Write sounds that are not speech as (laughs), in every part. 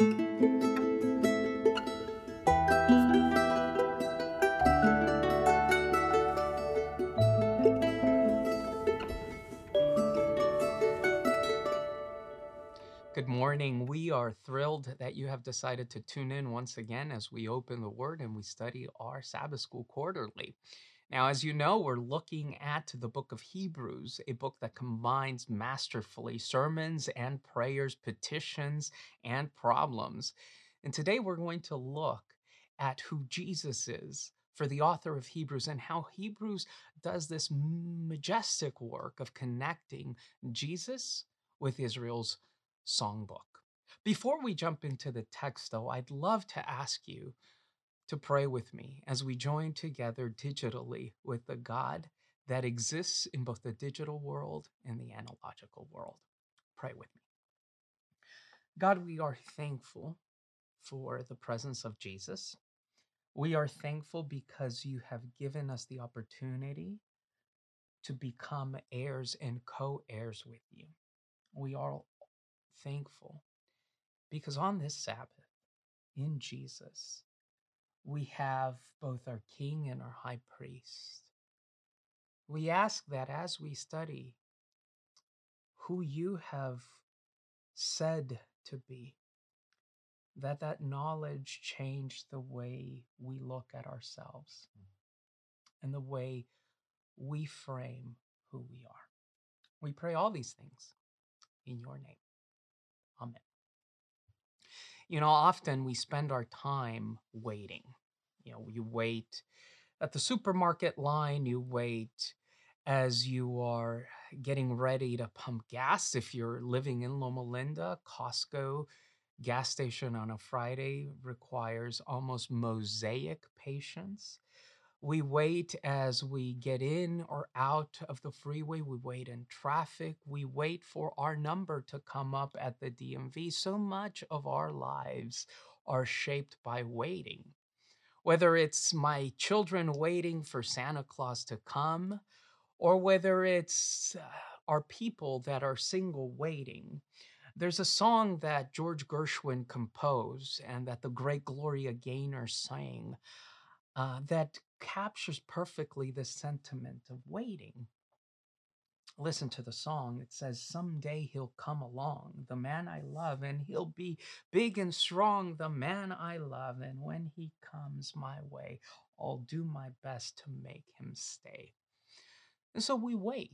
Good morning. We are thrilled that you have decided to tune in once again as we open the Word and we study our Sabbath School quarterly. Now, as you know, we're looking at the book of Hebrews, a book that combines masterfully sermons and prayers, petitions and problems. And today we're going to look at who Jesus is for the author of Hebrews and how Hebrews does this majestic work of connecting Jesus with Israel's songbook. Before we jump into the text, though, I'd love to ask you to pray with me as we join together digitally with the God that exists in both the digital world and the analogical world. Pray with me. God, we are thankful for the presence of Jesus. We are thankful because you have given us the opportunity to become heirs and co heirs with you. We are thankful because on this Sabbath, in Jesus, we have both our King and our High Priest. We ask that as we study who you have said to be, that that knowledge change the way we look at ourselves mm. and the way we frame who we are. We pray all these things in your name. Amen. You know, often we spend our time waiting. You know, you wait at the supermarket line, you wait as you are getting ready to pump gas. If you're living in Loma Linda, Costco gas station on a Friday requires almost mosaic patience. We wait as we get in or out of the freeway. We wait in traffic. We wait for our number to come up at the DMV. So much of our lives are shaped by waiting. Whether it's my children waiting for Santa Claus to come, or whether it's uh, our people that are single waiting. There's a song that George Gershwin composed and that the great Gloria Gaynor sang uh, that captures perfectly the sentiment of waiting. Listen to the song. It says, Someday he'll come along, the man I love, and he'll be big and strong, the man I love. And when he comes my way, I'll do my best to make him stay. And so we wait.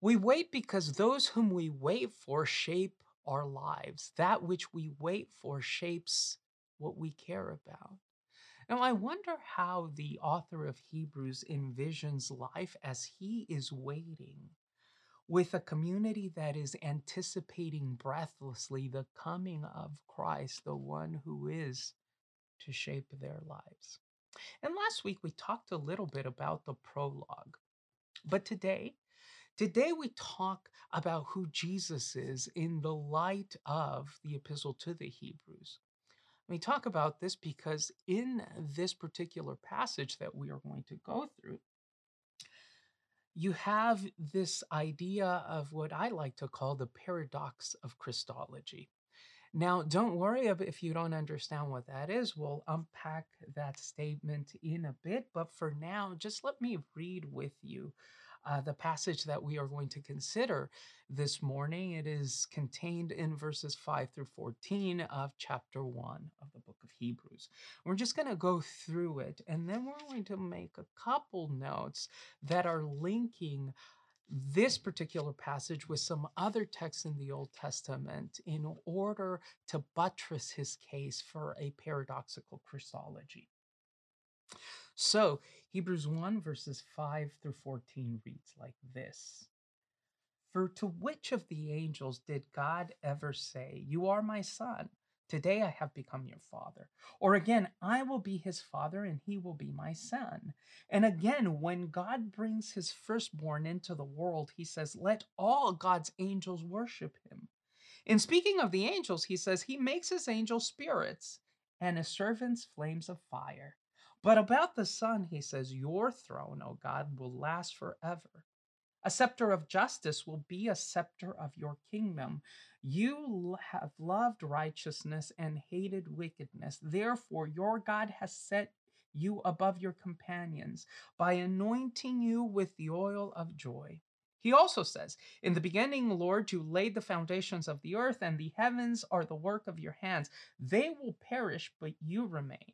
We wait because those whom we wait for shape our lives. That which we wait for shapes what we care about. Now, I wonder how the author of Hebrews envisions life as he is waiting with a community that is anticipating breathlessly the coming of Christ, the one who is to shape their lives. And last week we talked a little bit about the prologue. But today, today we talk about who Jesus is in the light of the epistle to the Hebrews. We talk about this because in this particular passage that we are going to go through, you have this idea of what I like to call the paradox of Christology. Now, don't worry if you don't understand what that is. We'll unpack that statement in a bit. But for now, just let me read with you uh, the passage that we are going to consider this morning. It is contained in verses 5 through 14 of chapter 1 of the book of Hebrews. We're just going to go through it and then we're going to make a couple notes that are linking this particular passage with some other texts in the Old Testament in order to buttress his case for a paradoxical Christology. So, Hebrews 1, verses 5 through 14 reads like this For to which of the angels did God ever say, You are my son? Today I have become your father. Or again, I will be his father and he will be my son. And again, when God brings his firstborn into the world, he says, Let all God's angels worship him. In speaking of the angels, he says, He makes his angels spirits and his servants flames of fire. But about the Son, he says, Your throne, O God, will last forever. A scepter of justice will be a scepter of your kingdom. You have loved righteousness and hated wickedness. Therefore, your God has set you above your companions by anointing you with the oil of joy. He also says, In the beginning, Lord, you laid the foundations of the earth, and the heavens are the work of your hands. They will perish, but you remain.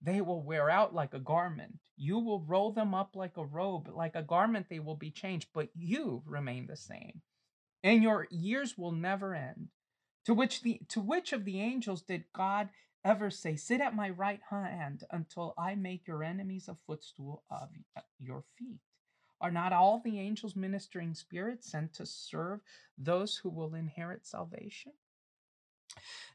They will wear out like a garment. You will roll them up like a robe. Like a garment, they will be changed, but you remain the same. And your years will never end. To which the to which of the angels did God ever say, Sit at my right hand until I make your enemies a footstool of uh, your feet? Are not all the angels ministering spirits sent to serve those who will inherit salvation?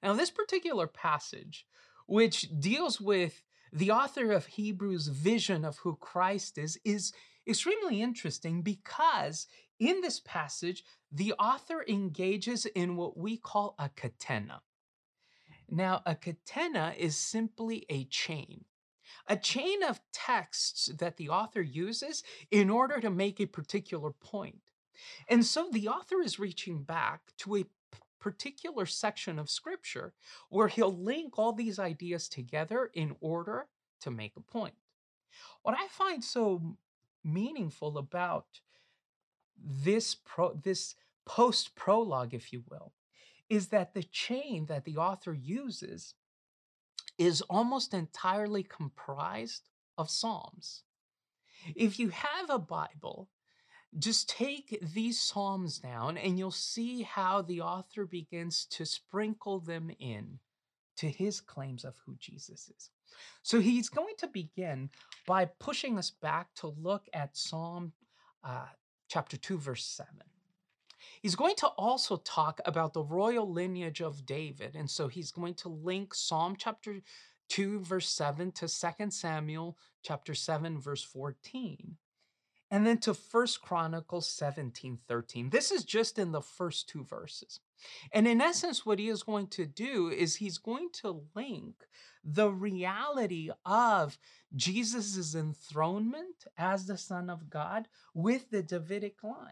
Now, this particular passage, which deals with the author of Hebrews' vision of who Christ is, is extremely interesting because in this passage, the author engages in what we call a catena. Now, a catena is simply a chain, a chain of texts that the author uses in order to make a particular point. And so the author is reaching back to a particular section of scripture where he'll link all these ideas together in order to make a point. What I find so meaningful about this pro this post prologue if you will is that the chain that the author uses is almost entirely comprised of Psalms. If you have a Bible, just take these Psalms down and you'll see how the author begins to sprinkle them in to his claims of who Jesus is. So he's going to begin by pushing us back to look at Psalm uh, chapter 2, verse 7. He's going to also talk about the royal lineage of David. And so he's going to link Psalm chapter 2, verse 7 to 2 Samuel chapter 7, verse 14. And then to First Chronicles 17, 13. This is just in the first two verses. And in essence, what he is going to do is he's going to link the reality of Jesus' enthronement as the Son of God with the Davidic line.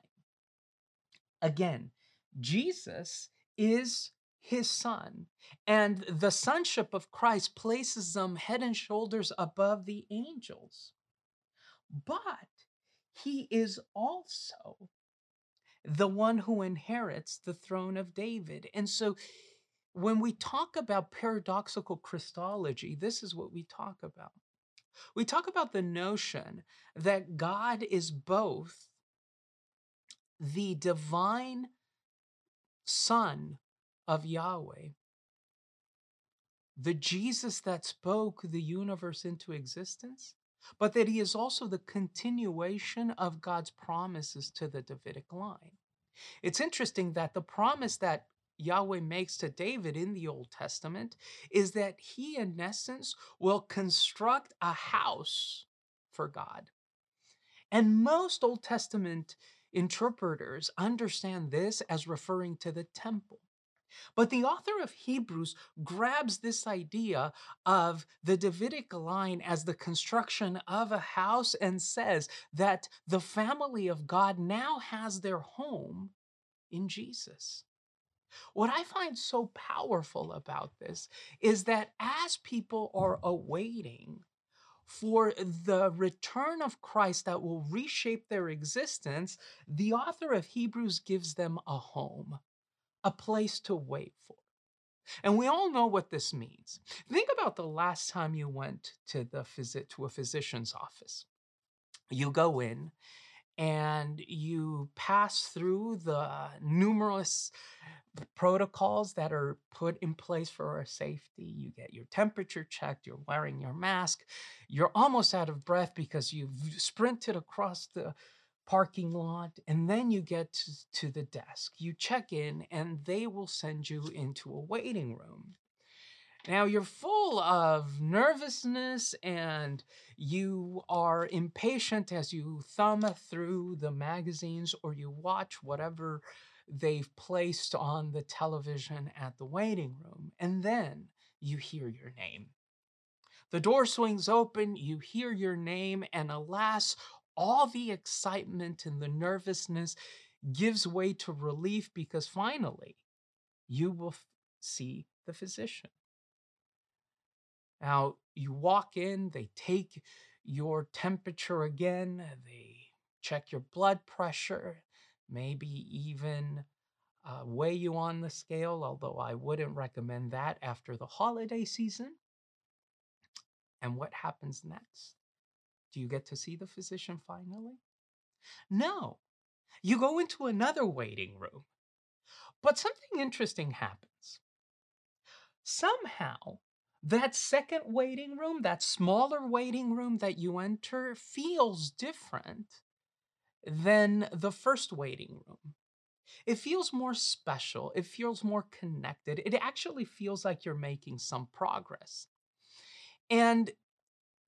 Again, Jesus is his son, and the sonship of Christ places them head and shoulders above the angels. But he is also the one who inherits the throne of David. And so when we talk about paradoxical Christology, this is what we talk about. We talk about the notion that God is both the divine Son of Yahweh, the Jesus that spoke the universe into existence, but that he is also the continuation of God's promises to the Davidic line. It's interesting that the promise that Yahweh makes to David in the Old Testament is that he, in essence, will construct a house for God. And most Old Testament interpreters understand this as referring to the temple. But the author of Hebrews grabs this idea of the Davidic line as the construction of a house and says that the family of God now has their home in Jesus. What I find so powerful about this is that as people are awaiting for the return of Christ that will reshape their existence, the author of Hebrews gives them a home, a place to wait for. And we all know what this means. Think about the last time you went to the visit to a physician's office. You go in and you pass through the numerous protocols that are put in place for our safety. You get your temperature checked, you're wearing your mask, you're almost out of breath because you've sprinted across the parking lot, and then you get to, the desk. You check in, and they will send you into a waiting room. Now you're full of nervousness and you are impatient as you thumb through the magazines or you watch whatever they've placed on the television at the waiting room. And then you hear your name. The door swings open, you hear your name, and alas, all the excitement and the nervousness gives way to relief because finally you will f- see the physician. Now, you walk in, they take your temperature again, they check your blood pressure, maybe even uh, weigh you on the scale, although I wouldn't recommend that after the holiday season. And what happens next? Do you get to see the physician finally? No. You go into another waiting room. But something interesting happens. Somehow, that second waiting room, that smaller waiting room that you enter, feels different than the first waiting room. It feels more special. It feels more connected. It actually feels like you're making some progress. And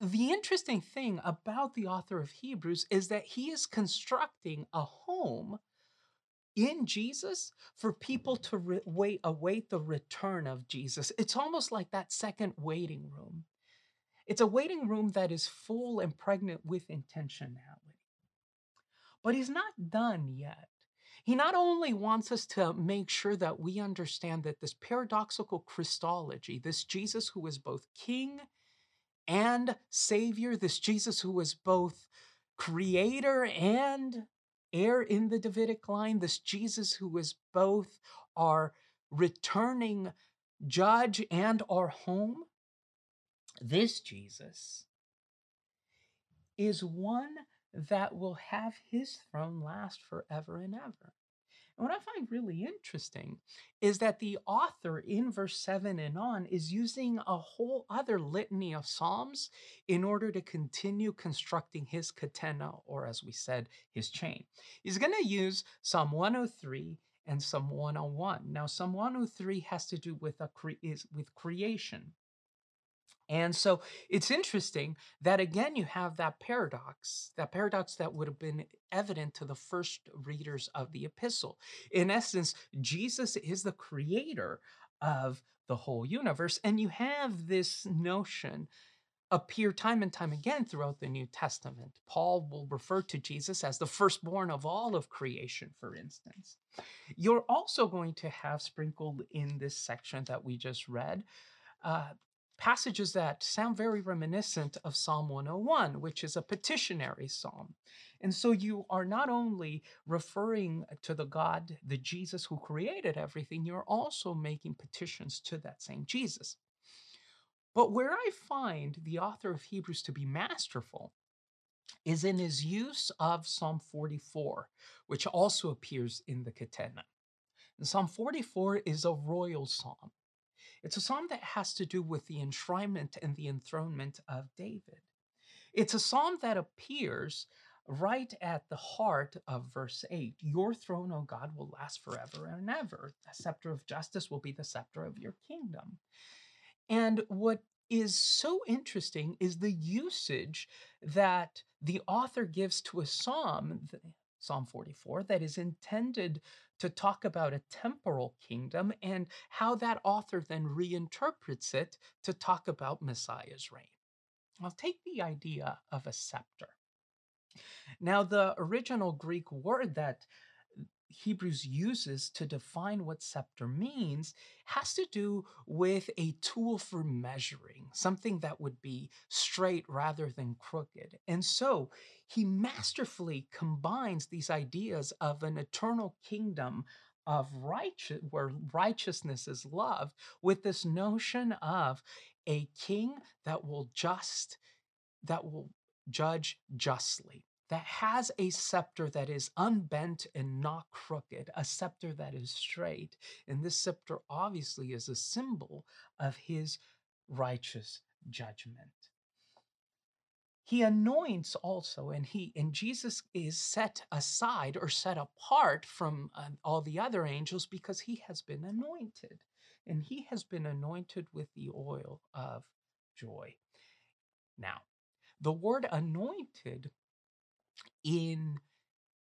the interesting thing about the author of Hebrews is that he is constructing a home in Jesus for people to re- wait await the return of Jesus. It's almost like that second waiting room. It's a waiting room that is full and pregnant with intentionality. But he's not done yet. He not only wants us to make sure that we understand that this paradoxical Christology, this Jesus who is both king and savior, this Jesus who is both creator and heir in the Davidic line, this Jesus who is both our returning judge and our home, this Jesus is one that will have his throne last forever and ever. And what I find really interesting is that the author in verse 7 and on is using a whole other litany of Psalms in order to continue constructing his catena, or as we said, his chain. He's going to use Psalm 103 and Psalm 101. Now, Psalm 103 has to do with, a cre- is with creation. And so it's interesting that again you have that paradox, that paradox that would have been evident to the first readers of the epistle. In essence, Jesus is the creator of the whole universe. And you have this notion appear time and time again throughout the New Testament. Paul will refer to Jesus as the firstborn of all of creation, for instance. You're also going to have sprinkled in this section that we just read uh, passages that sound very reminiscent of Psalm 101, which is a petitionary psalm. And so you are not only referring to the God, the Jesus who created everything, you're also making petitions to that same Jesus. But where I find the author of Hebrews to be masterful is in his use of Psalm 44, which also appears in the Catena. And Psalm 44 is a royal psalm. It's a psalm that has to do with the enshrinement and the enthronement of David. It's a psalm that appears right at the heart of verse 8 Your throne, O God, will last forever and ever. The scepter of justice will be the scepter of your kingdom. And what is so interesting is the usage that the author gives to a psalm, Psalm 44, that is intended to talk about a temporal kingdom and how that author then reinterprets it to talk about Messiah's reign. I'll take the idea of a scepter. Now, the original Greek word that Hebrews uses to define what scepter means has to do with a tool for measuring, something that would be straight rather than crooked. And so he masterfully combines these ideas of an eternal kingdom of righteous where righteousness is loved with this notion of a king that will just that will judge justly that has a scepter that is unbent and not crooked, a scepter that is straight. And this scepter obviously is a symbol of his righteous judgment. He anoints also, and he and Jesus is set aside or set apart from uh, all the other angels because he has been anointed, and he has been anointed with the oil of joy. Now, the word anointed in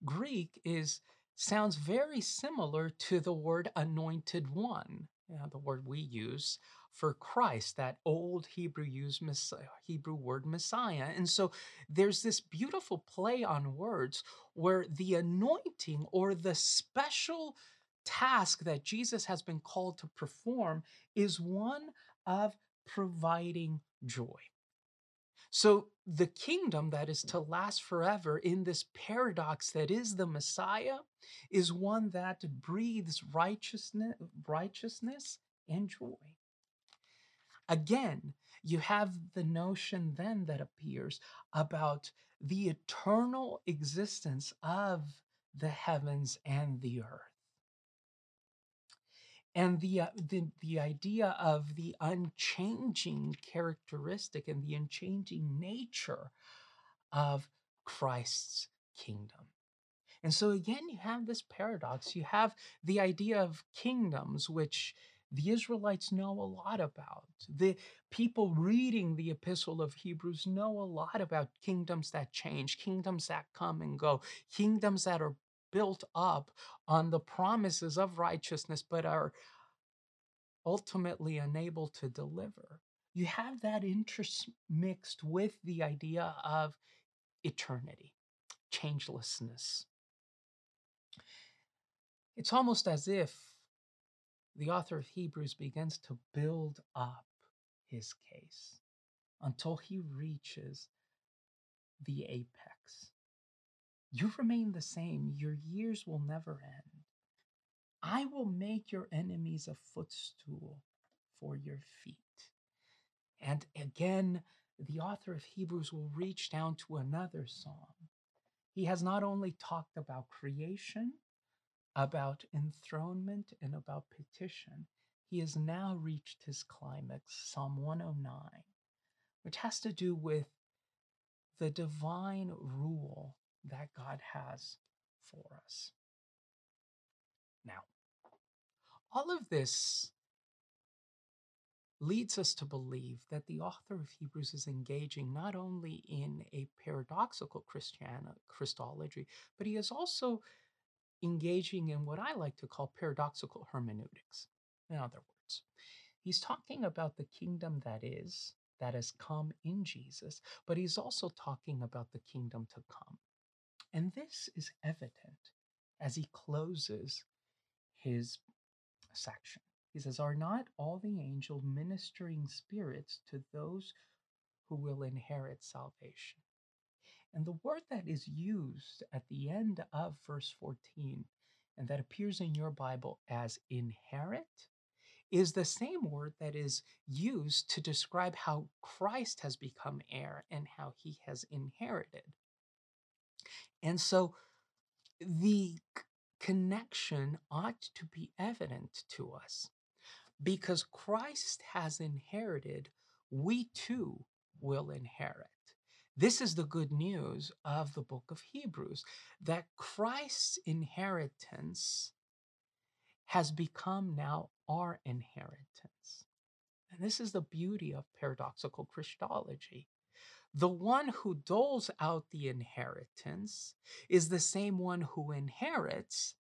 Greek is sounds very similar to the word anointed one, you know, the word we use for Christ, that old Hebrew used Hebrew word Messiah. And so there's this beautiful play on words where the anointing or the special task that Jesus has been called to perform is one of providing joy. So, the kingdom that is to last forever in this paradox that is the Messiah is one that breathes righteousness, righteousness and joy. Again, you have the notion then that appears about the eternal existence of the heavens and the earth and the, uh, the the idea of the unchanging characteristic and the unchanging nature of Christ's kingdom. And so again, you have this paradox. You have the idea of kingdoms, which the Israelites know a lot about. The people reading the epistle of Hebrews know a lot about kingdoms that change, kingdoms that come and go, kingdoms that are built up on the promises of righteousness, but are ultimately unable to deliver. You have that interest mixed with the idea of eternity, changelessness. It's almost as if the author of Hebrews begins to build up his case until he reaches the apex. You remain the same, your years will never end. I will make your enemies a footstool for your feet. And again, the author of Hebrews will reach down to another psalm. He has not only talked about creation, about enthronement, and about petition, he has now reached his climax, Psalm 109, which has to do with the divine rule that God has for us. Now, all of this leads us to believe that the author of Hebrews is engaging not only in a paradoxical Christian Christology, but he is also engaging in what I like to call paradoxical hermeneutics. In other words, he's talking about the kingdom that is, that has come in Jesus, but he's also talking about the kingdom to come. And this is evident as he closes his section. He says, Are not all the angels ministering spirits to those who will inherit salvation? And the word that is used at the end of verse 14 and that appears in your Bible as inherit is the same word that is used to describe how Christ has become heir and how he has inherited. And so the connection ought to be evident to us because Christ has inherited, we too will inherit. This is the good news of the book of Hebrews that Christ's inheritance has become now our inheritance. And this is the beauty of paradoxical Christology. The one who doles out the inheritance is the same one who inherits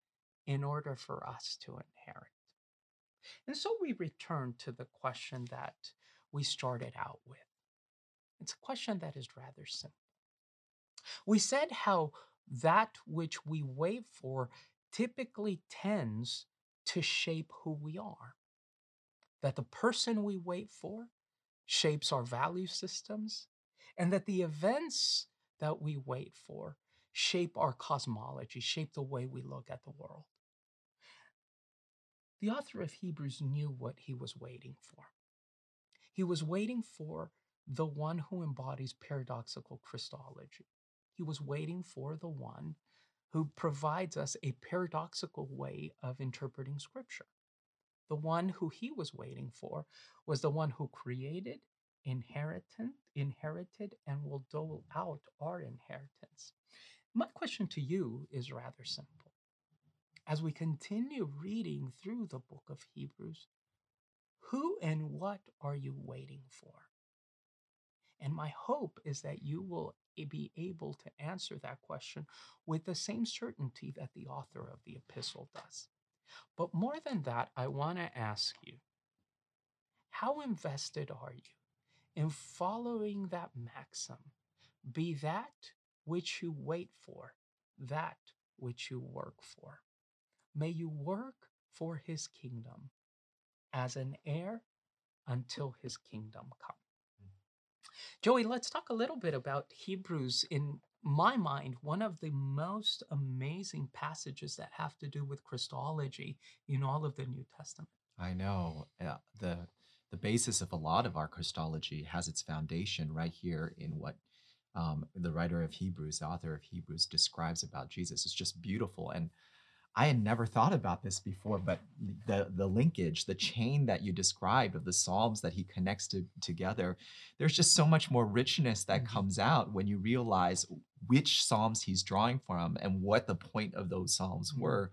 in order for us to inherit. And so we return to the question that we started out with. It's a question that is rather simple. We said how that which we wait for typically tends to shape who we are. That the person we wait for shapes our value systems, and that the events that we wait for shape our cosmology, shape the way we look at the world. The author of Hebrews knew what he was waiting for. He was waiting for the one who embodies paradoxical Christology. He was waiting for the one who provides us a paradoxical way of interpreting Scripture. The one who he was waiting for was the one who created, inherited, inherited, and will dole out our inheritance. My question to you is rather simple. As we continue reading through the book of Hebrews, who and what are you waiting for? And my hope is that you will be able to answer that question with the same certainty that the author of the epistle does. But more than that, I want to ask you how invested are you in following that maxim? Be that which you wait for, that which you work for. May you work for his kingdom as an heir until his kingdom come. Joey, let's talk a little bit about Hebrews. In my mind, one of the most amazing passages that have to do with Christology in all of the New Testament. I know. The the basis of a lot of our Christology has its foundation right here in what um, the writer of Hebrews, the author of Hebrews, describes about Jesus. It's just beautiful. And I had never thought about this before, but the the linkage, the chain that you described of the psalms that he connects to, together, there's just so much more richness that mm-hmm. comes out when you realize which psalms he's drawing from and what the point of those psalms mm-hmm. were,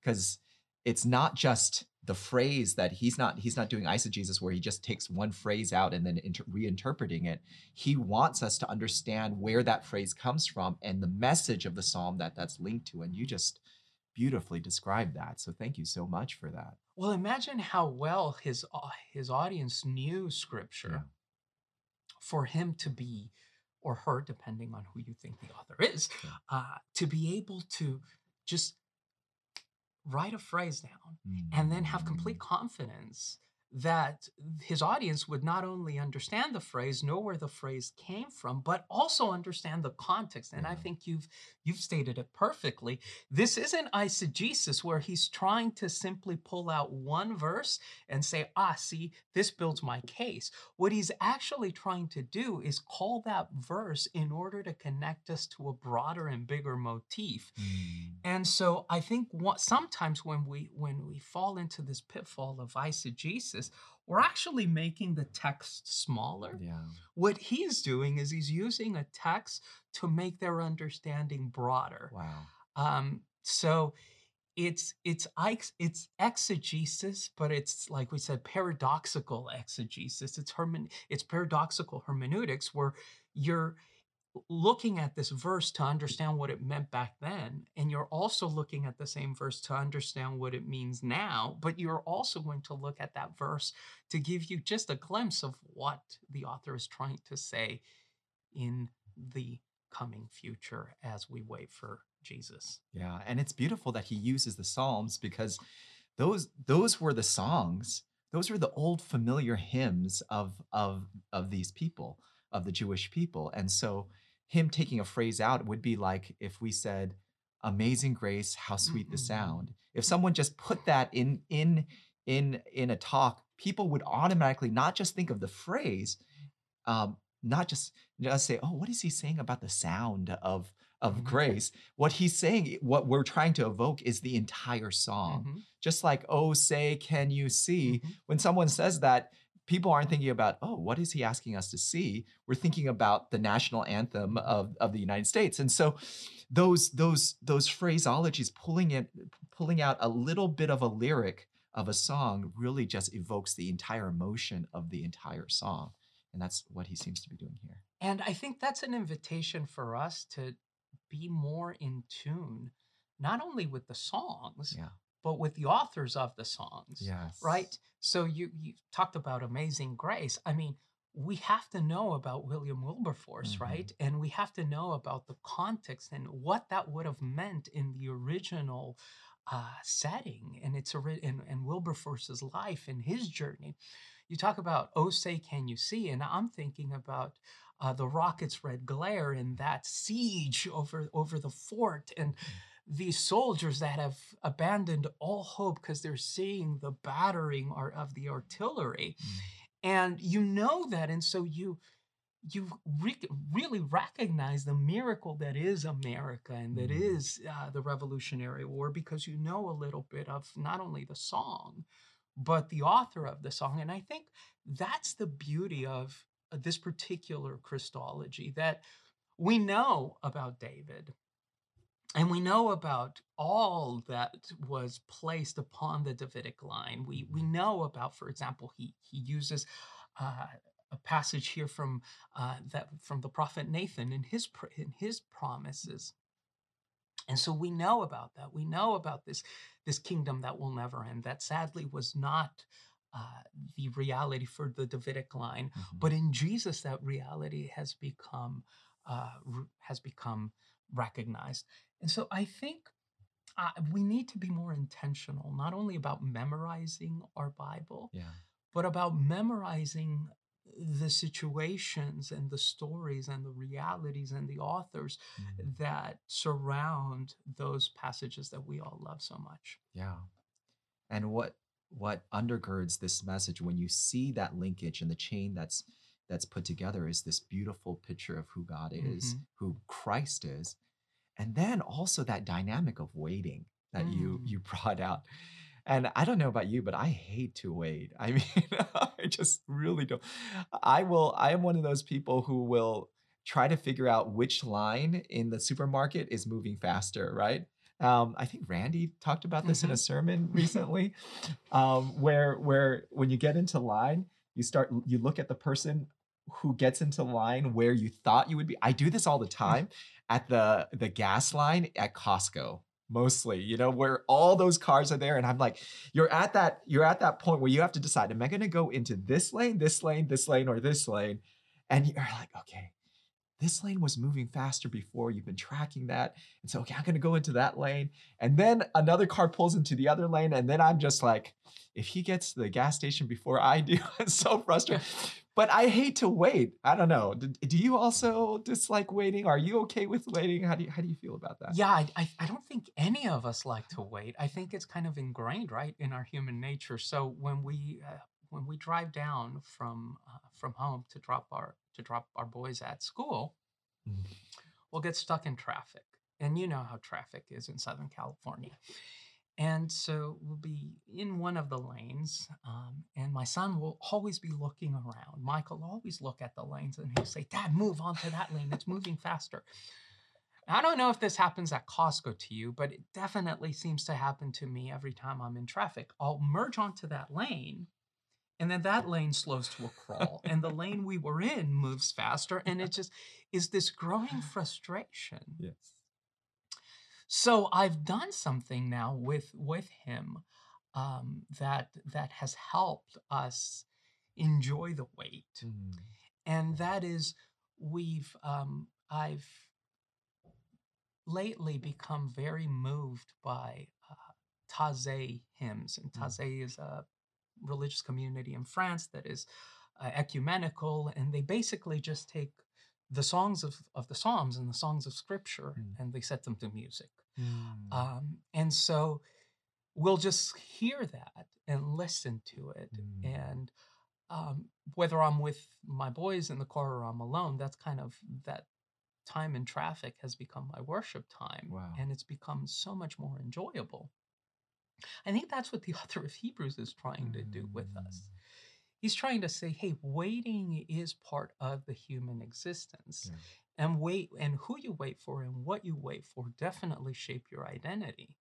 because it's not just the phrase that he's not he's not doing eisegesis where he just takes one phrase out and then inter- reinterpreting it he wants us to understand where that phrase comes from and the message of the psalm that that's linked to and you just beautifully described that so thank you so much for that well imagine how well his uh, his audience knew scripture yeah. for him to be or her depending on who you think the author is yeah. uh, to be able to just write a phrase down mm-hmm. and then have complete mm. confidence that his audience would not only understand the phrase, know where the phrase came from, but also understand the context. And yeah. I think you've you've stated it perfectly. This isn't eisegesis where he's trying to simply pull out one verse and say, ah, see, this builds my case. What he's actually trying to do is call that verse in order to connect us to a broader and bigger motif. Mm. And so I think what, sometimes when we when we fall into this pitfall of eisegesis, we're actually making the text smaller. Yeah. What he's doing is he's using a text to make their understanding broader. Wow. Um, so it's it's it's exegesis, but it's like we said, paradoxical exegesis. It's hermen it's paradoxical hermeneutics where you're looking at this verse to mm. understand what it meant back then and you're also looking at the same verse to understand what it means now but you're also going to look at that verse to give you just a glimpse of what the author is trying to say in the coming future as we wait for Jesus. Yeah, and it's beautiful that he uses the Psalms because those those were the songs, those were the old familiar hymns of of of these people, of the Jewish people. And so him taking a phrase out would be like if we said amazing grace how sweet the sound if someone just put that in in in in a talk people would automatically not just think of the phrase um not just just say oh what is he saying about the sound of of mm-hmm. grace what he's saying what we're trying to evoke is the entire song mm-hmm. just like oh say can you see mm-hmm. when someone says that people aren't thinking about, oh, what is he asking us to see? We're thinking about the national anthem of, of the United States. And so those those those phraseologies pulling it pulling out a little bit of a lyric of a song really just evokes the entire emotion of the entire song. And that's what he seems to be doing here. And I think that's an invitation for us to be more in tune, not only with the songs, yeah but with the authors of the songs. Yes. Right? So you you talked about Amazing Grace. I mean, we have to know about William Wilberforce, mm-hmm. right? And we have to know about the context and what that would have meant in the original uh, setting and its and, and Wilberforce's life and his journey. You talk about "Oh, say can you see?" and I'm thinking about uh, the rocket's red glare and that siege over over the fort and. Mm these soldiers that have abandoned all hope because they're seeing the battering of the artillery mm. and you know that and so you you re- really recognize the miracle that is america and that mm. is uh, the revolutionary war because you know a little bit of not only the song but the author of the song and i think that's the beauty of uh, this particular christology that we know about david and we know about all that was placed upon the Davidic line. We we know about, for example, he he uses uh, a passage here from uh, that from the prophet Nathan in his in his promises. And so we know about that. We know about this this kingdom that will never end. That sadly was not uh, the reality for the Davidic line, Mhm. but in Jesus, that reality has become uh, has become recognized. And so I think uh, we need to be more intentional, not only about memorizing our Bible, Yeah. but about memorizing the situations and the stories and the realities and the authors Mhm. that surround those passages that we all love so much. Yeah. And what what undergirds this message when you see that linkage and the chain that's that's put together is this beautiful picture of who God is, Mhm. who Christ is, and then also that dynamic of waiting that you Mm. you (laughs) brought out. And I don't know about you, but I hate to wait. I (laughs) mean, I just really don't. I will. I am one of those people who will try to figure out which line in the supermarket is moving faster. Right. Um, I think Randy talked about this in a Mhm. sermon (laughs) recently, um, where where when you get into line, you start you look at the person who gets into line where you thought you would be. I do this all the mm. time at the the gas line at Costco mostly you know where all those cars are there and i'm like you're at that you're at that point where you have to decide am i going to go into this lane this lane this lane or this lane and you're like okay this lane was moving faster before you've been tracking that. And so okay i'm going to go into that lane. And then another car pulls into the other lane and then i'm just like if he gets to the gas station before i do (laughs) it's so frustrating (laughs) but i hate to wait. I don't know. Do, do you also dislike waiting? Are you okay with waiting? How do you how do you feel about that? Yeah, I, I, I don't think any of us like to wait. I think it's kind of ingrained, right, in our human nature. So when we uh, when we drive down from uh, from home to drop our to drop our boys at school, Mm. we'll get stuck in traffic, and you know how traffic is in Southern California. And so we'll be in one of the lanes, um, and my son will always be looking around. Michael will always look at the lanes, and he'll say, "Dad, move onto that lane. It's moving faster." I don't know if this happens at Costco to you, but it definitely seems to happen to me every time I'm in traffic. I'll merge onto that lane, and then that lane slows to a crawl, and the lane we were in moves faster, and it (laughs) just is this growing frustration. yes So I've done something now with with him um, that that has helped us enjoy the wait, Mm. and that is we've um, I've lately become very moved by uh, Taizé hymns, and Mm. Is a religious community in France that is uh, ecumenical, and they basically just take the songs of, of the Psalms and the songs of Scripture, Mm. and they set them to music. Mm. Um, and so we'll just hear that and listen to it. Mm. And um, whether I'm with my boys in the car or I'm alone, that's kind of that time in traffic has become my worship time. Wow. And it's become so much more enjoyable. I think that's what the (laughs) author of Hebrews is trying to do with us. Mm. He's trying to say, hey, waiting is part of the human existence. Yeah. And wait and who you wait for and what you wait for definitely shape your identity.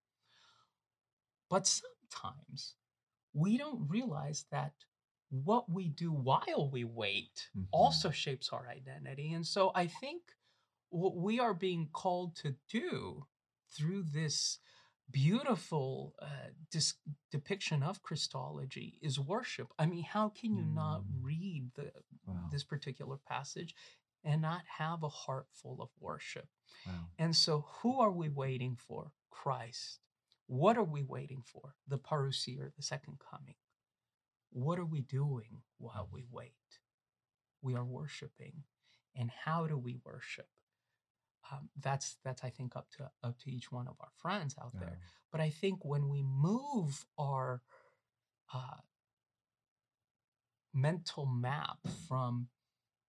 But sometimes we don't realize that what we do while we wait Mhm. also shapes our identity. And so I think what we are being called to do through this beautiful uh, dis- depiction of Christology is worship. I mean, how can you not Mm. read the Wow. this particular passage and not have a heart full of worship? wow. And so, who are we waiting for? Christ. What are we waiting for? The parousia, the second coming. What are we doing while we wait? We are worshiping. And how do we worship? Um, that's that's I think up to up to each one of our friends out there. But I think when we move our uh, mental map from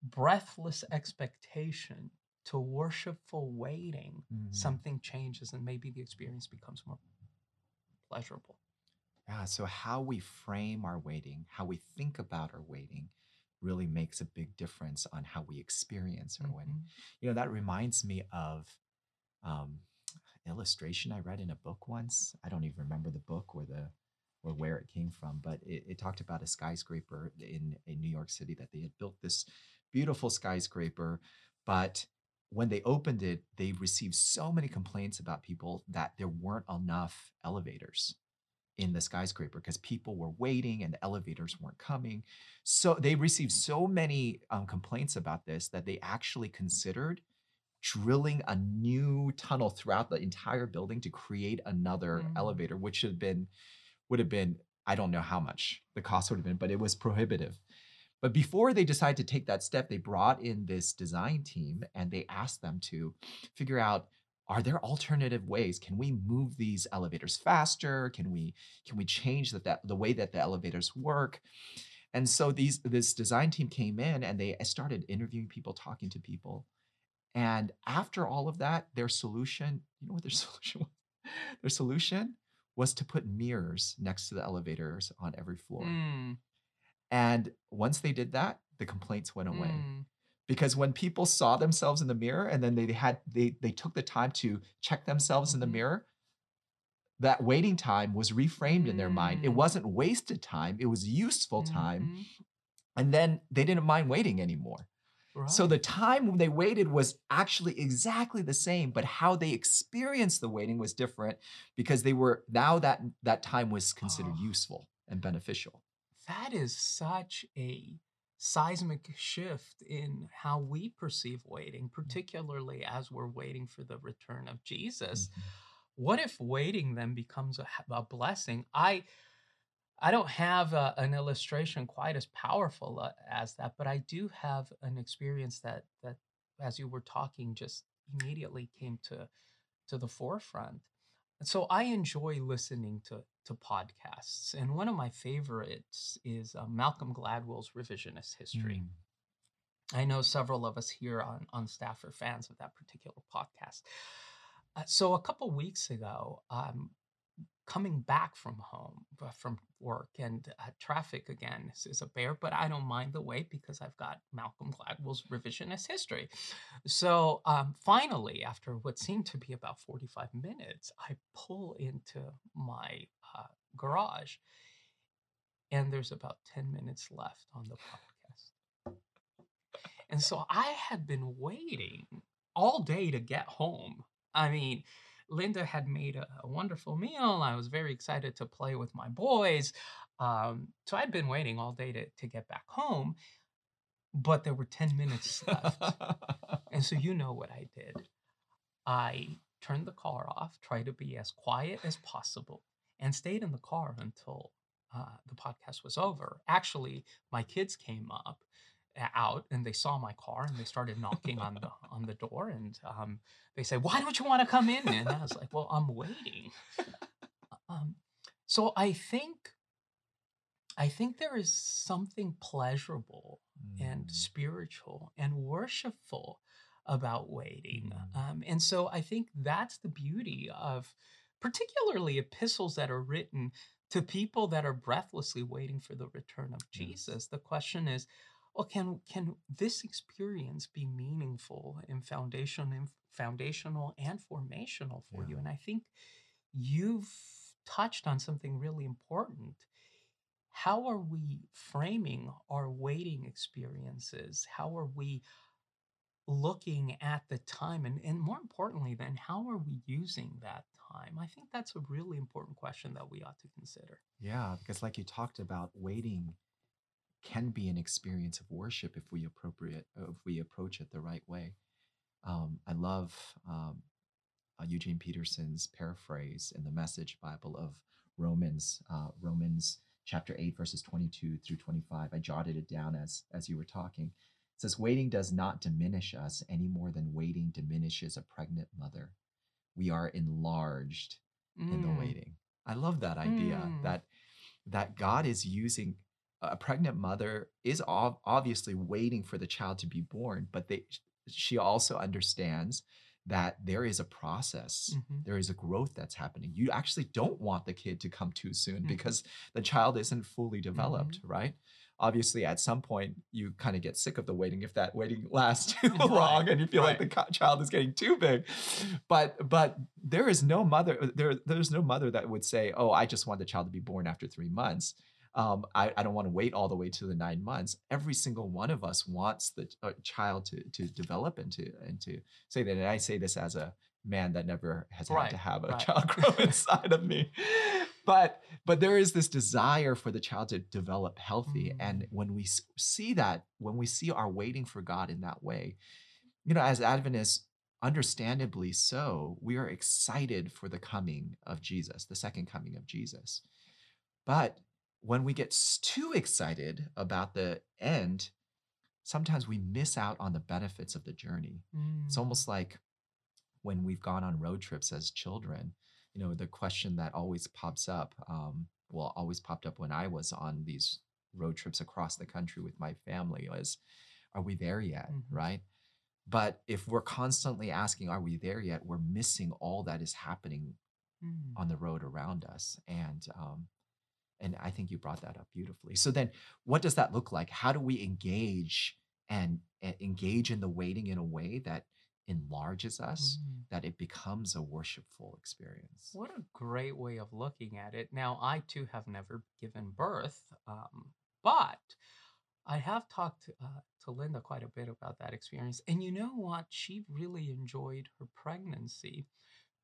breathless expectation to worshipful waiting, Mhm. something changes and maybe the experience becomes more pleasurable. Yeah, so how we frame our waiting, how we think about our waiting, really makes a big difference on how we experience. Mhm. You know, that reminds me of um, illustration I read in a book once. I don't even remember the book or the or where it came from, but it, it talked about a skyscraper in, in New York City that they had built this beautiful skyscraper, but when they opened it, they received so many complaints about people that there weren't enough elevators in the skyscraper because people were waiting and elevators weren't coming. So they received so many um, complaints about this that they actually considered drilling a new tunnel throughout the entire building to create another Mm. elevator, which have been would have been I don't know how much the cost would have been, but it was prohibitive. But before they decided to take that step, they brought in this design team and they asked them to figure out are there alternative ways? Can we move these elevators faster? Can we can we change that, that the way that the elevators work? And so these this design team came in and they started interviewing people, talking to people. And after all of that, their solution, you know what their (laughs) solution was? Their solution was to put mirrors next to the elevators on every floor. Mm, And once they did that, the complaints went away. mm, Because when people saw themselves in the mirror and then they had they they took the time to check themselves in the mhm, mirror, that waiting time was reframed in their mind. It mm, wasn't wasted time, it was useful time. mhm, And then they didn't mind waiting anymore. So the time when they waited was actually exactly the same, but how they experienced the waiting was different because they were now that that time was considered Oh, useful and beneficial. that is such a seismic shift in how we perceive waiting, particularly as we're waiting for the return of Jesus. Mhm. What if waiting then becomes a, a blessing? I I don't have a, an illustration quite as powerful uh, as that, but I do have an experience that that as you were talking just immediately came to to the forefront. And so I enjoy listening to to podcasts, and one of my favorites is uh, Malcolm Gladwell's Revisionist History. Mm. I know several of us here on on staff are fans of that particular podcast. Uh, so a couple weeks ago, um, coming back from home uh, from work and uh, traffic again is, is a bear but i don't mind the wait because i've got malcolm gladwell's revisionist history. So um, finally after what seemed to be about 45 minutes i pull into my uh, garage and there's about 10 minutes left on the podcast. And so i had been waiting all day to get home. I mean Linda had made a, a wonderful meal. I was very excited to play with my boys. Um, so I'd been waiting all day to, to get back home, but there were 10 minutes left. And so you know what I did. I turned the car off, tried to be as quiet as possible, and stayed in the car until uh, the podcast was over. Actually, my kids came up out and they saw my car and they started knocking on the on the door and um, they said, "Why don't you want to come in?" And I was like, "Well, I'm waiting." Um, so I think I think there is something pleasurable and Mm. spiritual and worshipful about waiting. Mm. Um, and so I think that's the beauty of particularly epistles that are written to people that are breathlessly waiting for the return of Yes. Jesus. The question is, well, can can this experience be meaningful and foundation and foundational and formational for Yeah. you? And I think you've touched on something really important how are we framing our waiting experiences? How are we looking at the time? And, and more importantly, then, how are we using that time? I think that's a really important question that we ought to consider. Yeah, because like you talked about, waiting can be an experience of worship if we appropriate if we approach it the right way. Um, I love um, uh, Eugene Peterson's paraphrase in the Message Bible of Romans, uh, Romans chapter eight, verses twenty-two through twenty-five. I jotted it down as as you were talking. It says, "Waiting does not diminish us any more than waiting diminishes a pregnant mother. We are enlarged in the Mm, waiting." I love that idea mm, that that God is using a pregnant mother is ob- obviously waiting for the child to be born, but they she also understands that there is a process. mhm, There is a growth that's happening. You actually don't want the kid to come too soon mhm, because the child isn't fully developed, right? Obviously, at some point, you kind of get sick of the waiting if that waiting (laughs) lasts too (laughs) Right, long and you feel like the child is getting too big. But but there is no mother there there's no mother that would say, "Oh, I just want the child to be born after 3 months." Um, I, I don't want to wait all the way to the nine months. Every single one of us wants the uh, child to to develop and to and to say that. And I say this as a man that never has had to have a right. child (laughs) grow inside of me. But but there is this desire for the child to develop healthy. And Mm. when we see that, when we see our waiting for God in that way, you know, as Adventists, understandably so, we are excited for the coming of Jesus, the second coming of Jesus. But when we get too excited about the end, sometimes we miss out on the benefits of the journey. It's Mm. almost like when we've gone on road trips as children, you know, the question that always pops up, um, well, always popped up when I was on these road trips across the country with my family was, are we there yet? Mhm. Right. But if we're constantly asking, are we there yet? We're missing all that is happening Mm. on the road around us. And, um, and I think you brought that up beautifully. So then what does that look like? How do we engage and, and engage in the waiting in a way that enlarges us, Mm. that it becomes a worshipful experience? What a great way of looking at it. Now, I too have never given birth, um, but I have talked uh, to Linda quite a bit about that experience. And you know what? She really enjoyed her pregnancy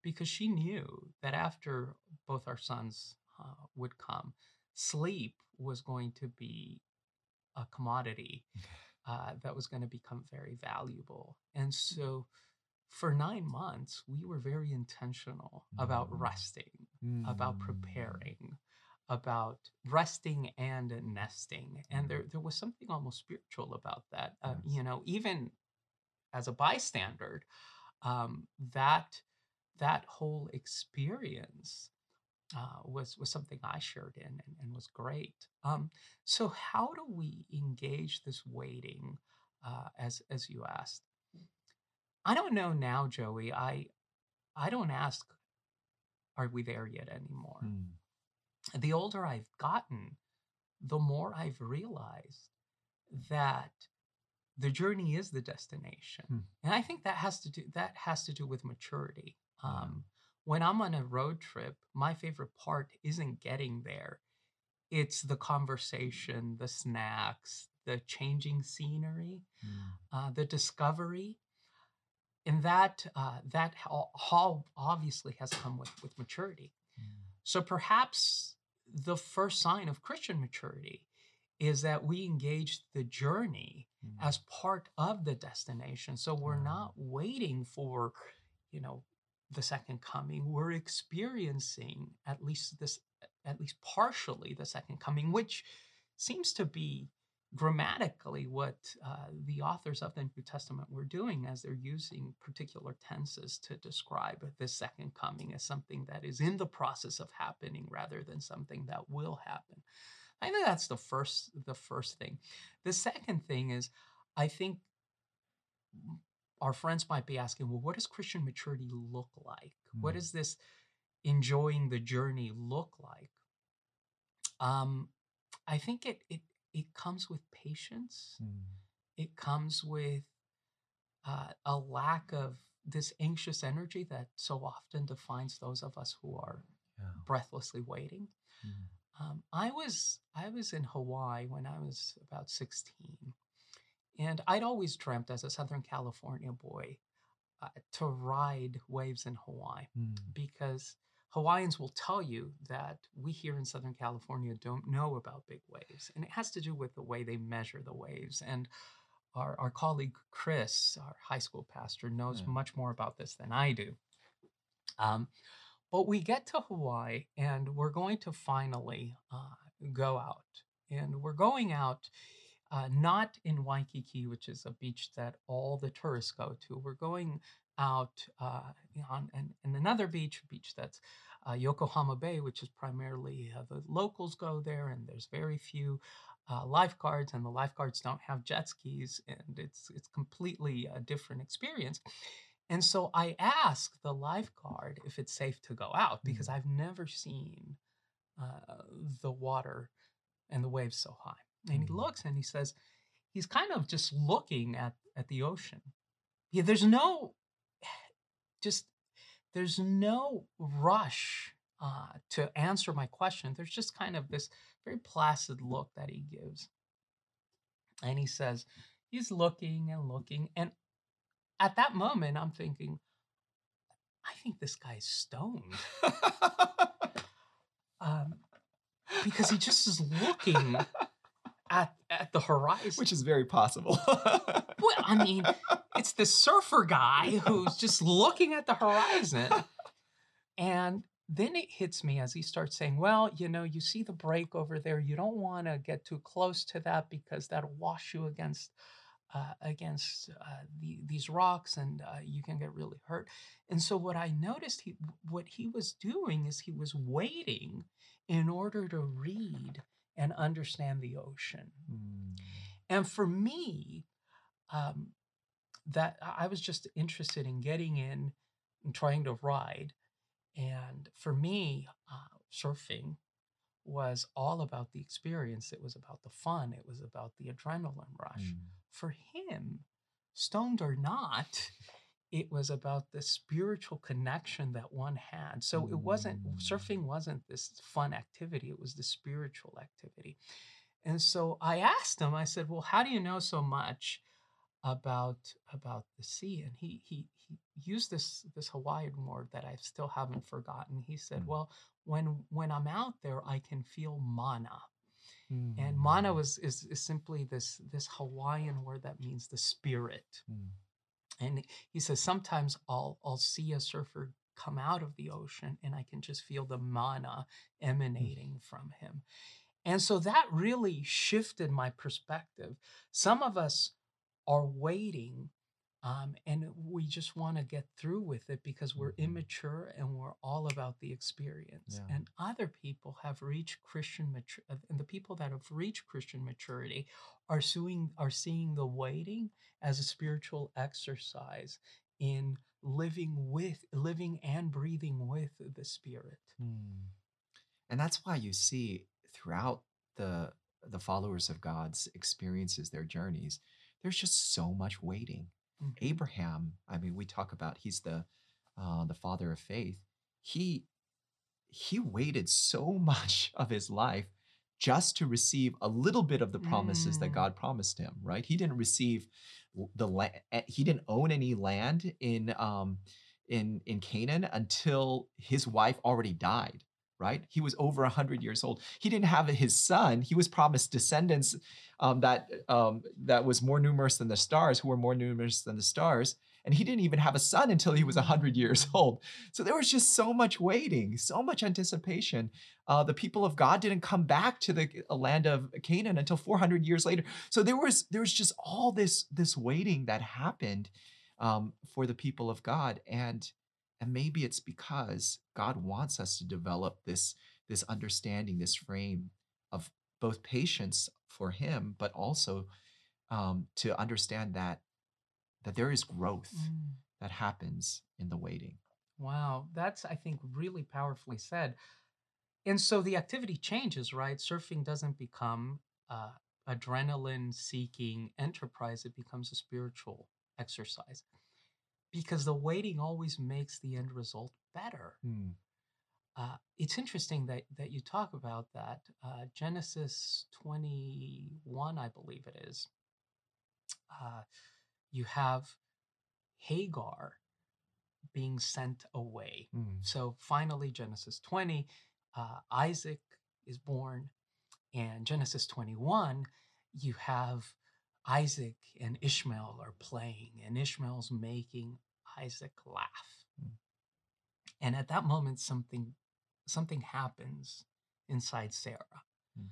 because she knew that after both our sons uh, would come, sleep was going to be a commodity (laughs) uh, that was going to become very valuable. And so for nine months, we were very intentional about Mm. resting, about Mm. preparing, about resting and nesting. And there, there was something almost spiritual about that. Uh, Yes. You know, even as a bystander, um, that that whole experience uh, was was something I shared in and, and was great. Um, so how do we engage this waiting, uh, as as you asked? I don't know now, Joey. I I don't ask, are we there yet anymore? Mm. The older I've gotten, the more I've realized that the journey is the destination, Hmm. and I think that has to do that has to do with maturity. Um, when I'm on a road trip, my favorite part isn't getting there; it's the conversation, the snacks, the changing scenery, Mm. uh, the discovery and that uh, that all, obviously has come with with maturity. Mm. So perhaps the first sign of Christian maturity is that we engage the journey Mm. as part of the destination. So we're Yeah. not waiting for, you know, the second coming. We're experiencing at least this, at least partially the second coming, which seems to be grammatically what uh, the authors of the New Testament were doing as they're using particular tenses to describe the second coming as something that is in the process of happening rather than something that will happen. I think that's the first the first thing. The second thing is I think our friends might be asking, well, what does Christian maturity look like? What Mm. does this enjoying the journey look like? Um, I think it it it comes with patience. Mm. It comes with uh, a lack of this anxious energy that so often defines those of us who are Yeah. breathlessly waiting. Mm. Um, I was I was in Hawaii when I was about 16, and I'd always dreamt as a Southern California boy uh, to ride waves in Hawaii Mm. because Hawaiians will tell you that we here in Southern California don't know about big waves, and it has to do with the way they measure the waves. And our, our colleague Chris, our high school pastor, knows Yeah. much more about this than I do. Um, but we get to Hawaii and we're going to finally uh, go out. And we're going out uh, not in Waikiki, which is a beach that all the tourists go to. We're going out uh, on another beach, a beach that's uh, Yokohama Bay, which is primarily uh, the locals go there, and there's very few uh, lifeguards, and the lifeguards don't have jet skis, and it's it's completely a different experience. And so I ask the lifeguard if it's safe to go out because I've never seen uh, the water and the waves so high. And he Mhm. looks and he says, he's kind of just looking at, at the ocean. Yeah, there's no, (sighs) just, there's no rush uh, to answer my question. There's just kind of this very placid look that he gives. And he says, he's looking and looking. And at that moment, I'm thinking, I think this guy's stoned. (laughs) Um, because he just is looking at at the horizon. Which is very possible. (laughs) well, I mean, it's the surfer guy who's just looking at the horizon. And then it hits me as he starts saying, Well, you know, you see the break over there. You don't want to get too close to that because that'll wash you against. Uh, against uh, the, these rocks, and uh, you can get really hurt. And so, what I noticed, he what he was doing is he was waiting in order to read and understand the ocean. Mm. And for me, um, that I was just interested in getting in and trying to ride. And for me, uh, surfing was all about the experience. It was about the fun. It was about the adrenaline rush. Mm. For him, stoned or not, it was about the spiritual connection that one had. So it wasn't Mm. surfing wasn't this fun activity, it was the spiritual activity. And so I asked him, I said, "Well, how do you know so much about about the sea?" And he he he used this this Hawaiian word that I still haven't forgotten. He said, Mm. "Well, when when I'm out there, I can feel mana." And Mm. mana was is, is simply this this Hawaiian word that means the spirit. Mm. And he says sometimes I'll I'll see a surfer come out of the ocean and I can just feel the mana Mm. emanating from him. And so that really shifted my perspective. Some of us are waiting um, and we just want to get through with it because we're Mhm. immature and we're all about the experience. Yeah. And other people have reached Christian maturity, and the people that have reached Christian maturity are seeing are seeing the waiting as a spiritual exercise in living with living and breathing with the spirit. Mm. And that's why you see throughout the the followers of God's experiences, their journeys, there's just so much waiting. Mhm. Abraham, I mean, we talk about he's the uh, the father of faith. He he waited so (laughs) much of his life just to receive a little bit of the promises that Mm. God promised him. Right? He didn't receive the land. He didn't own any land in um, in in Canaan until his wife already died. Right? He was over a hundred years old. He didn't have his son. He was promised descendants um, that um, that was more numerous than the stars, who were more numerous than the stars. And he didn't even have a son until he was 100 years (laughs) old. So there was just so much waiting, so much anticipation. Uh, the people of God didn't come back to the uh, land of Canaan until 400 years later. So there was there was just all this this waiting that happened um, for the people of God, and and maybe it's because God wants us to develop this this understanding, this frame of both patience for Him, but also um, to understand that that there is growth Mm. that happens in the waiting. Wow, that's I think really powerfully said. And so the activity changes, right? Surfing doesn't become uh, adrenaline seeking enterprise, it becomes a spiritual exercise because the waiting always makes the end result better. Hmm. Uh, it's interesting that, that you talk about that. Uh, Genesis 21, I believe it is. Uh, you have Hagar being sent away. Hmm. So finally, Genesis 20, uh, Isaac is born. And Genesis 21, you have Isaac and Ishmael are playing, and Ishmael's making Isaac laugh. Mm. And at that moment, something something happens inside Sarah. Mm.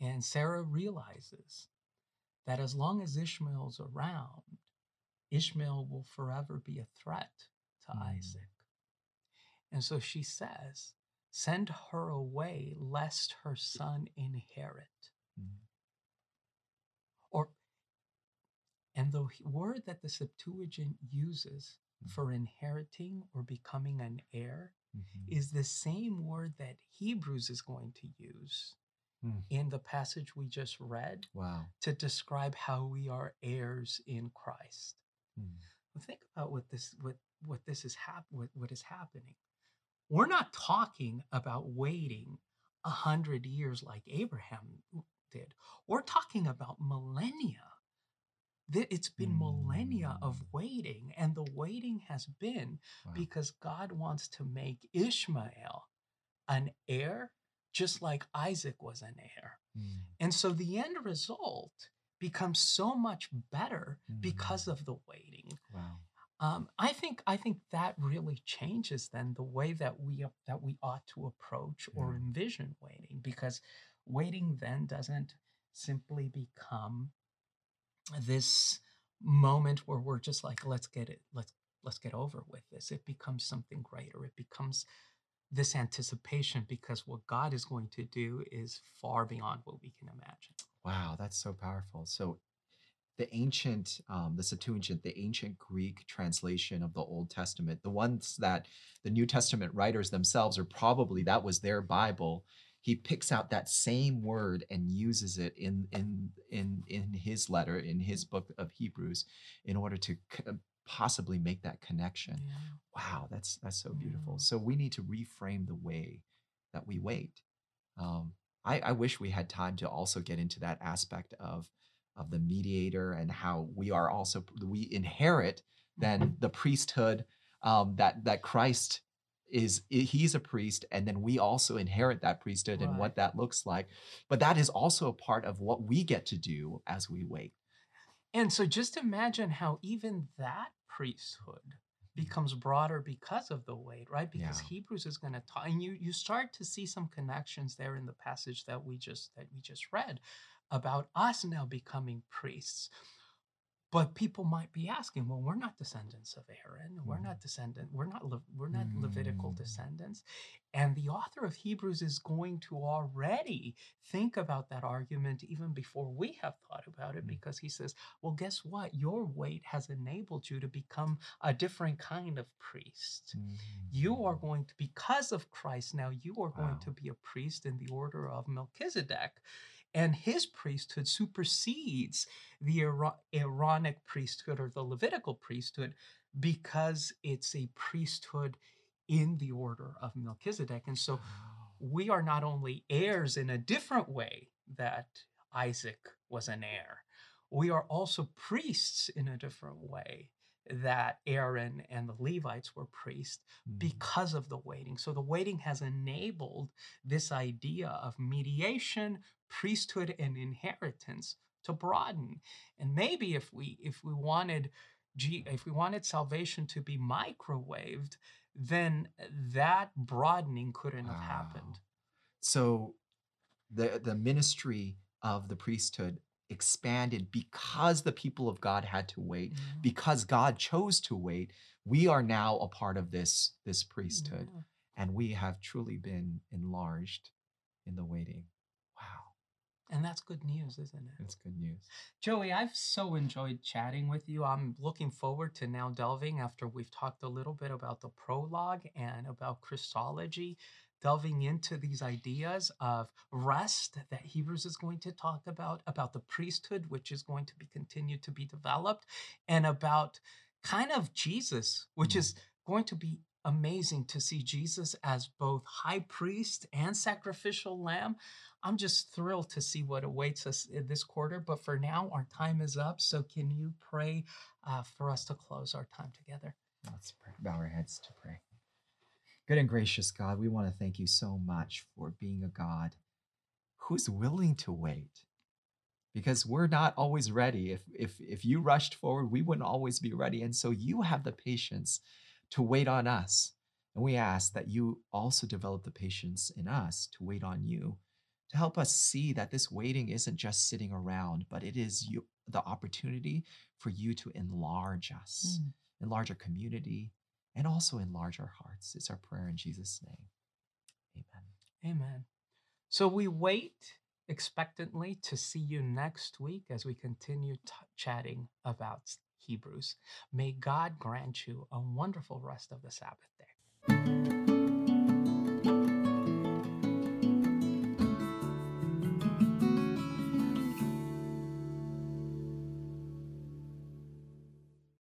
And Sarah realizes that as long as Ishmael's around, Ishmael will forever be a threat to Mm. Isaac. And so she says, Send her away, lest her son inherit. Mm. Or, and the word that the Septuagint uses Mm. for inheriting or becoming an heir Mhm. is the same word that Hebrews is going to use Mm. in the passage we just read Wow. to describe how we are heirs in Christ. Mm. Well, think about what this what what this is hap- what, what is happening. We're not talking about waiting a hundred years like Abraham did. We're talking about millennia it's been millennia of Mm. waiting, and the waiting has been Wow. because God wants to make Ishmael an heir, just like Isaac was an heir. Mm. And so the end result becomes so much better because Mm. of the waiting. Wow. Um, I think I think that really changes then the way that we that we ought to approach or envision waiting, because waiting then doesn't simply become this moment where we're just like let's get it let's let's get over with this it becomes something greater it becomes this anticipation because what god is going to do is far beyond what we can imagine Wow, that's so powerful. So the ancient, um, the Septuagint, the ancient Greek translation of the Old Testament, the ones that the New Testament writers themselves are probably that was their Bible. He picks out that same word and uses it in in in in his letter in his book of Hebrews in order to uh, possibly make that connection. Yeah. Wow, that's that's so beautiful. Mm. So we need to reframe the way that we wait. Um, I, I wish we had time to also get into that aspect of of the mediator and how we are also we inherit then the priesthood um, that that Christ is he's a priest and then we also inherit that priesthood and what that looks like but that is also a part of what we get to do as we wait And so just imagine how even that priesthood becomes broader because of the wait, right? Because Yeah. Hebrews is going to talk, and you you start to see some connections there in the passage that we just that we just read about us now becoming priests. But people might be asking, well, we're not descendants of Aaron. We're Mhm. not descendant. We're not. Le- we're not Levitical Mm. descendants. And the author of Hebrews is going to already think about that argument even before we have thought about it, Mm. because he says, well, guess what? Your wait has enabled you to become a different kind of priest. You are going to, because of Christ, now you are going Wow. to be a priest in the order of Melchizedek. And his priesthood supersedes the Aaronic priesthood or the Levitical priesthood because it's a priesthood in the order of Melchizedek. And so we are not only heirs in a different way that Isaac was an heir, we are also priests in a different way that Aaron and the Levites were priests Mm. because of the waiting. So the waiting has enabled this idea of mediation, priesthood, and inheritance to broaden. And maybe if we if we wanted if we wanted salvation to be microwaved, then that broadening couldn't have happened. So the the ministry of the priesthood expanded because the people of God had to wait, Yeah. because God chose to wait. We are now a part of this this priesthood, Yeah. and we have truly been enlarged in the waiting. Wow, And that's good news, isn't it? that's good news. Joey, I've so enjoyed chatting with you. I'm looking forward to now delving after we've talked a little bit about the prologue and about Christology, delving into these ideas of rest that Hebrews is going to talk about, about the priesthood, which is going to be continued to be developed, and about kind of Jesus, which Mm. is going to be amazing to see Jesus as both high priest and sacrificial lamb. I'm just thrilled to see what awaits us in this quarter. But for now, our time is up. So can you pray uh, for us to close our time together? Let's pray. bow our heads to pray. Good and gracious God, we want to thank you so much for being a God who's willing to wait. Because we're not always ready. If if if you rushed forward, we wouldn't always be ready. And so you have the patience to wait on us. And we ask that you also develop the patience in us to wait on you, to help us see that this waiting isn't just sitting around, but it is you the opportunity for you to enlarge us Mm. enlarge our community, and also enlarge our hearts. It's our prayer in Jesus' name. Amen. Amen. So we wait expectantly to see you next week as we continue t- chatting about Hebrews. May God grant you a wonderful rest of the Sabbath day.